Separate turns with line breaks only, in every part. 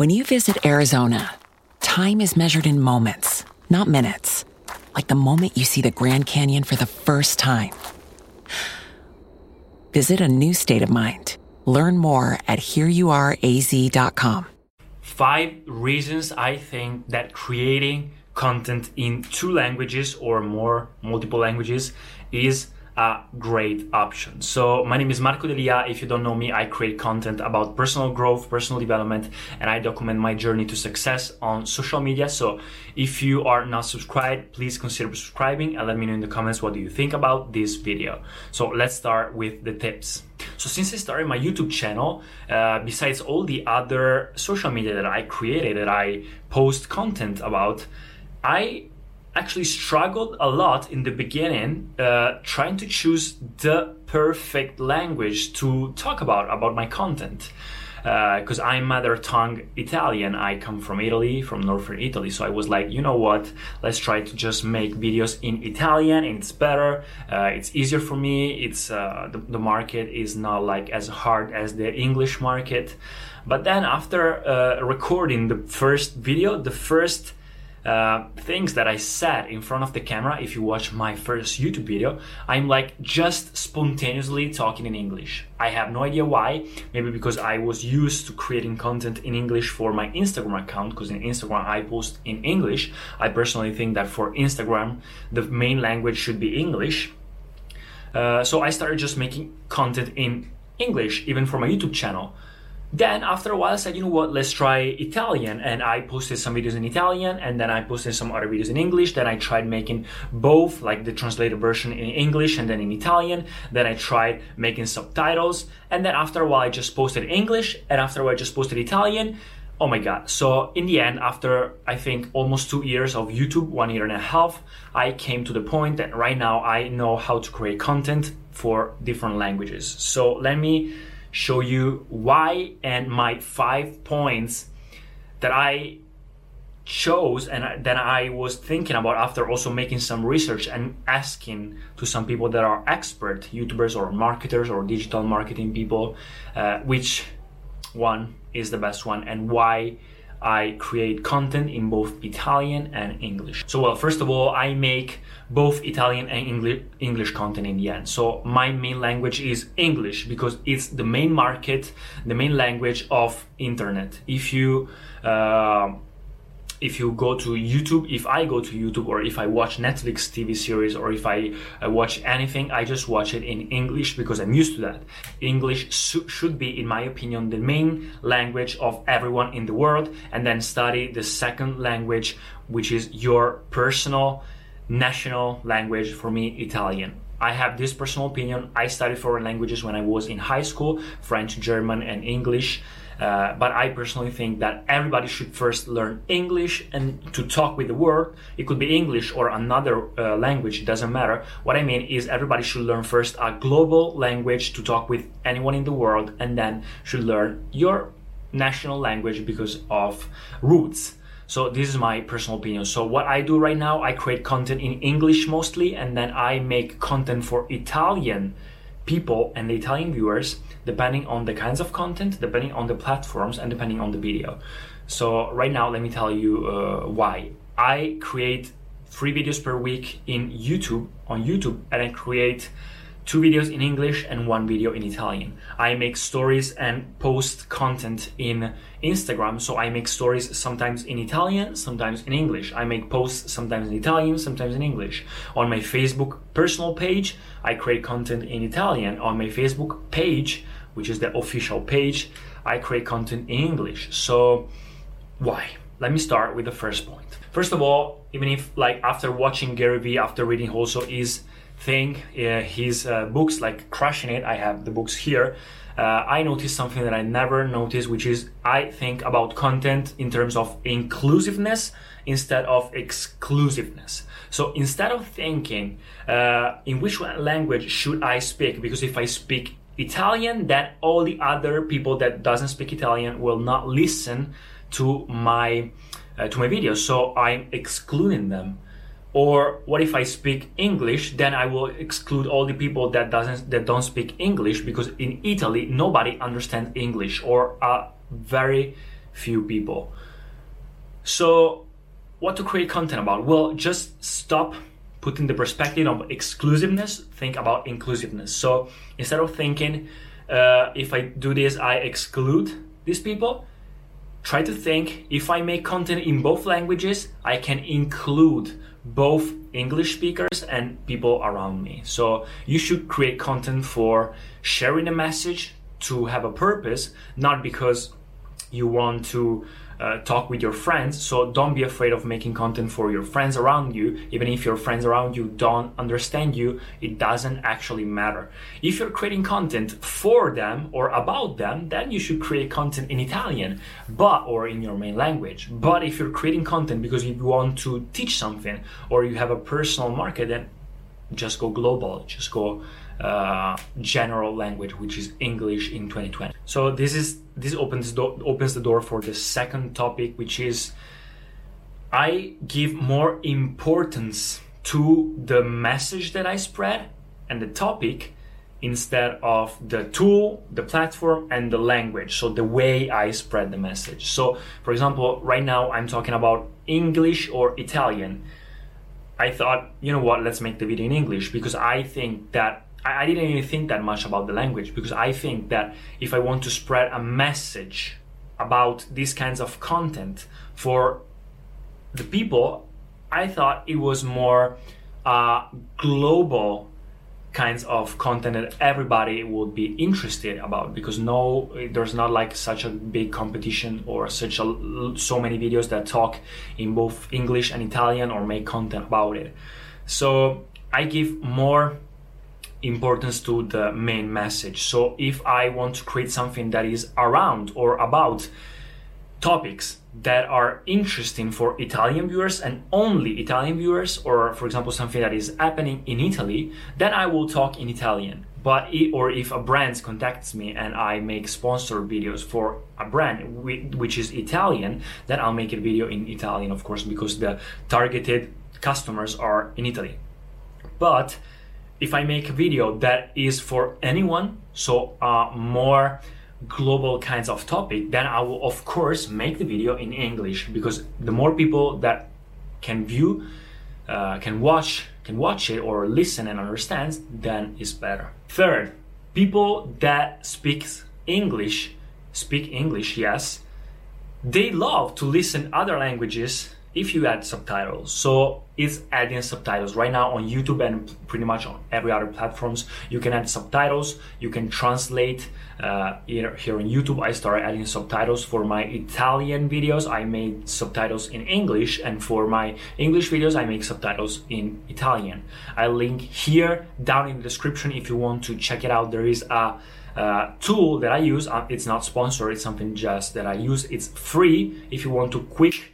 When you visit Arizona, time is measured in moments, not minutes. Like the moment you see the Grand Canyon for the first time. Visit a new state of mind. Learn more at hereyouareaz.com.
five reasons I think that creating content in two languages or more multiple languages is a great option. So my name is Marco Delia. If you don't know me, I create content about personal growth, personal development, and I document my journey to success on social media. So if you are not subscribed, please consider subscribing and let me know in the comments what do you think about this video. So let's start with the tips. So since I started my YouTube channel, uh, besides all the other social media that I created that I post content about, I actually struggled a lot in the beginning uh, trying to choose the perfect language to talk about about my content because uh, I'm mother tongue Italian. I come from Italy, from northern Italy. So I was like, you know what? Let's try to just make videos in Italian. It's better. Uh, it's easier for me. It's uh, the, the, market is not like as hard as the English market. But then after uh, recording the first video, the first uh, things that I said in front of the camera, if you watch my first YouTube video, I'm like just spontaneously talking in English. I have no idea why. Maybe because I was used to creating content in English for my Instagram account, because in Instagram I post in English. I personally think that for Instagram, the main language should be English. Uh, so I started just making content in English, even for my YouTube channel. Then after a while I said, you know what, let's try Italian. And I posted some videos in Italian and then I posted some other videos in English. Then I tried making both, like the translated version in English and then in Italian. Then I tried making subtitles. And then after a while I just posted English and after a while I just posted Italian. Oh my god. So in the end, after I think almost two years of YouTube, one year and a half, I came to the point that right now I know how to create content for different languages. So let me show you why and my five points that I chose and that I was thinking about after also making some research and asking to some people that are expert YouTubers or marketers or digital marketing people, uh, which one is the best one and why I create content in both Italian and English. So, well, first of all, I make both Italian and English, content in the end. So, my main language is English because it's the main market, the main language of internet. If you uh, if you go to YouTube, if I go to YouTube or if I watch Netflix TV series or if I uh, watch anything, I just watch it in English because I'm used to that. English su- should be, in my opinion, the main language of everyone in the world, and then study the second language, which is your personal national language, for me, Italian. I have this personal opinion. I studied foreign languages when I was in high school French, German, and English. Uh, but I personally think that everybody should first learn English and to talk with the world. It could be English or another uh, language, it doesn't matter. What I mean is everybody should learn first a global language to talk with anyone in the world and then should learn your national language because of roots. So this is my personal opinion. So what I do right now, I create content in English mostly and then I make content for Italian people and the Italian viewers depending on the kinds of content, depending on the platforms, and depending on the video. So, right now, let me tell you uh, why. I create three videos per week in YouTube, on YouTube, and I create two videos in English and one video in Italian. I make stories and post content in Instagram, so I make stories sometimes in Italian, sometimes in English. I make posts sometimes in Italian, sometimes in English. On my Facebook personal page, I create content in Italian. On my Facebook page, which is the official page, I create content in English. So, why? Let me start with the first point. First of all, even if like after watching Gary Vee, after reading also his thing, uh, his uh, books like crushing it, I have the books here. uh, I noticed something that I never noticed, which is I think about content in terms of inclusiveness instead of exclusiveness. So instead of thinking uh, in which language should I speak, because if I speak Italian, then all the other people that doesn't speak Italian will not listen to my uh, to my videos. So I'm excluding them. Or what if I speak English? Then I will exclude all the people that doesn't that don't speak English because in Italy nobody understands English or uh, very few people. So what to create content about? Well, just stop putting the perspective of exclusiveness. Think about inclusiveness. So instead of thinking uh, if I do this I exclude these people, try to think if I make content in both languages, I can include both English speakers and people around me. So you should create content for sharing a message to have a purpose, not because you want to uh, talk with your friends. So don't be afraid of making content for your friends around you. Even if your friends around you don't understand you, it doesn't actually matter. If you're creating content for them or about them, then you should create content in Italian, but or in your main language. But if you're creating content because you want to teach something or you have a personal market, then just go global. Just go uh, general language, which is English in 2020. So this is this opens do- opens the door for the second topic, which is I give more importance to the message that I spread and the topic instead of the tool, the platform, and the language. So the way I spread the message. So, for example, right now I'm talking about English or Italian. I thought, you know what, let's make the video in English because I think that I, I didn't even think that much about the language because I think that if I want to spread a message about these kinds of content for the people, I thought it was more uh, global kinds of content that everybody would be interested about because no there's not like such a big competition or such a so many videos that talk in both english and italian or make content about it. So i give more importance to the main message. So if I want to create something that is around or about topics that are interesting for Italian viewers and only Italian viewers, or for example, something that is happening in Italy, then I will talk in Italian. But or if a brand contacts me and I make sponsor videos for a brand which is Italian, then I'll make a video in Italian, of course, because the targeted customers are in Italy. But if I make a video that is for anyone, so uh, more global kinds of topic, then I will of course make the video in English because the more people that can view, uh, can watch, can watch it or listen and understand, then is better. Third, people that speaks English, speak English, yes, they love to listen other languages if you add subtitles. So it's adding subtitles right now on YouTube and pretty much on every other platforms. You can add subtitles. You can translate. Uh, here, here on YouTube, I started adding subtitles for my Italian videos. I made subtitles in English, and for my English videos, I make subtitles in Italian. I link here down in the description if you want to check it out. There is a uh, tool that I use. Uh, it's not sponsored. It's something just that I use. It's free if you want to quick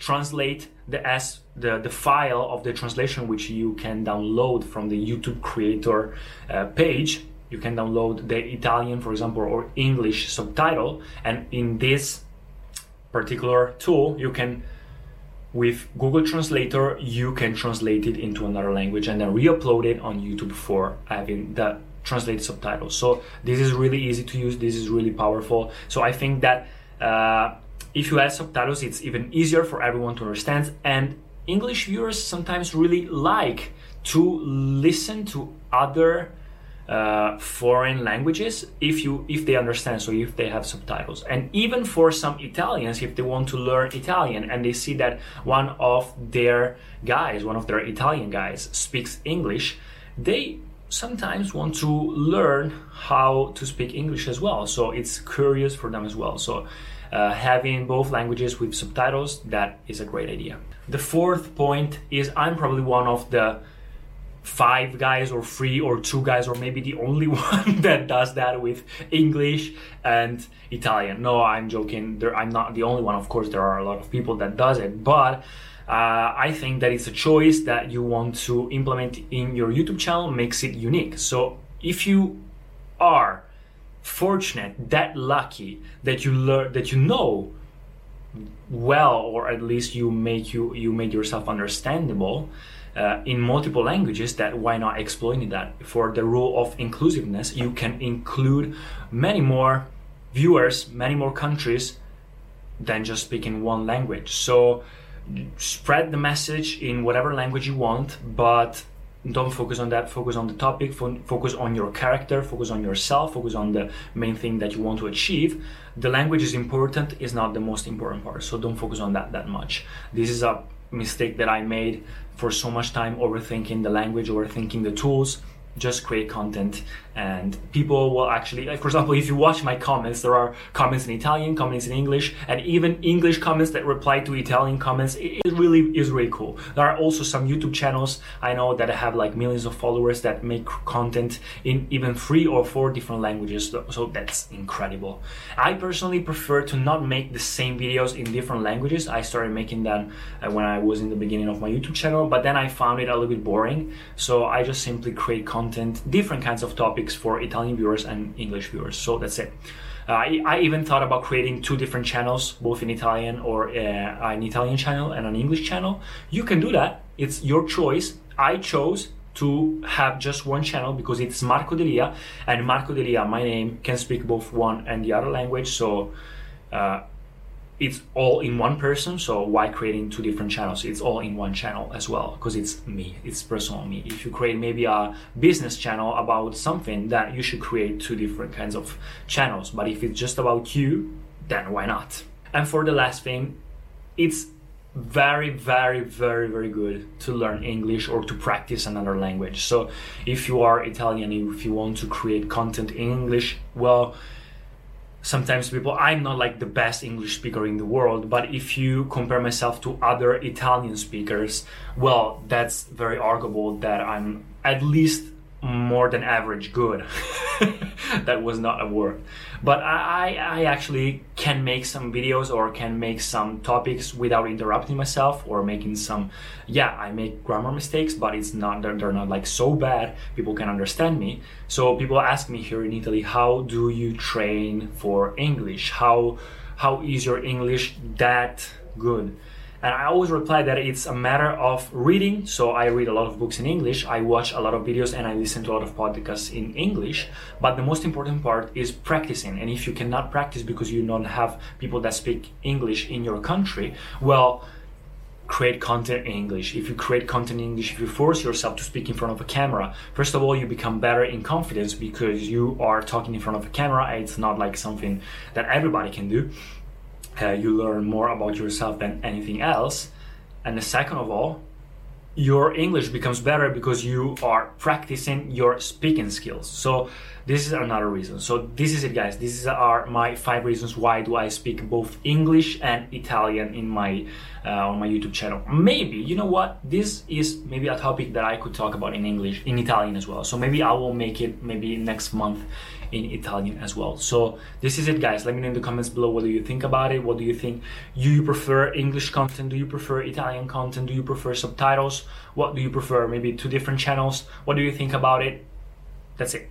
translate the s the, the file of the translation which you can download from the youtube creator uh, page. You can download the italian for example or english subtitle. And in this particular tool you can with google translator you can translate it into another language and then re-upload it on youtube for having the translated subtitles so this is really easy to use. This is really powerful. So i think that uh, if you add subtitles, it's even easier for everyone to understand. And English viewers sometimes really like to listen to other uh, foreign languages if you if they understand so if they have subtitles and even for some italians if they want to learn italian and they see that one of their guys one of their italian guys speaks english they sometimes want to learn how to speak english as well so it's curious for them as well so uh, having both languages with subtitles, that is a great idea. The fourth point is I'm probably one of the five guys or three or two guys or maybe the only one that does that with English and Italian. No, I'm joking. There, I'm not the only one. Of course, there are a lot of people that does it, but uh, I think that it's a choice that you want to implement in your YouTube channel makes it unique. So if you are fortunate, that lucky that you learn that you know well, or at least you make you you make yourself understandable uh, in multiple languages that why not exploiting that? For the rule of inclusiveness you can include many more viewers many more countries than just speaking one language. So spread the message in whatever language you want but don't focus on that. Focus on the topic. Focus on your character. Focus on yourself. Focus on the main thing that you want to achieve. The language is important. Is not the most important part. So don't focus on that that much. This is a mistake that i made for so much time overthinking the language overthinking the tools just create content and people will actually like for example if you watch my comments there are comments in italian comments in english and even english comments that reply to italian comments it really is really cool. There are also some youtube channels i know that have like millions of followers that make content in even three or four different languages so that's incredible. I personally prefer to not make the same videos in different languages. I started making them uh, when i was in the beginning of my youtube channel but then i found it a little bit boring so i just simply create content content, different kinds of topics for Italian viewers and English viewers. So that's it. Uh, I, I, even thought about creating two different channels, both in Italian or uh, an Italian channel and an English channel. You can do that. It's your choice. I chose to have just one channel because it's Marco Delia, and Marco Delia, my name, can speak both one and the other language. So uh, it's all in one person so why creating two different channels? It's all in one channel as well because it's me it's personal me. If you create maybe a business channel about something then you should create two different kinds of channels. But if it's just about you then why not? And for the last thing it's very very very very good to learn english or to practice another language. So if you are italian if you want to create content in english well sometimes people i'm not like the best english speaker in the world but if you compare myself to other italian speakers well that's very arguable that i'm at least more than average good. that was not a word. But I, I actually can make some videos or can make some topics without interrupting myself or making some, yeah, I make grammar mistakes, but it's not, they're, they're not like so bad. People can understand me. So people ask me here in Italy, how do you train for English? How, how is your English that good? And I always reply that it's a matter of reading. So I read a lot of books in English, I watch a lot of videos, and I listen to a lot of podcasts in English. But the most important part is practicing. And if you cannot practice because you don't have people that speak English in your country, well, create content in English. If you create content in English, if you force yourself to speak in front of a camera, first of all, you become better in confidence because you are talking in front of a camera. It's not like something that everybody can do uh, you learn more about yourself than anything else. And the second of all, your English becomes better because you are practicing your speaking skills. So this is another reason. So this is it, guys. These are my five reasons why do I speak both English and Italian in my uh, on my YouTube channel. Maybe you know what? This is maybe a topic that I could talk about in English, in Italian as well. So maybe I will make it maybe next month in Italian as well. So this is it guys. Let me know in the comments below what do you think about it? What do you think? Do you prefer English content? Do you prefer Italian content? Do you prefer subtitles? What do you prefer? Maybe two different channels? What do you think about it? That's it.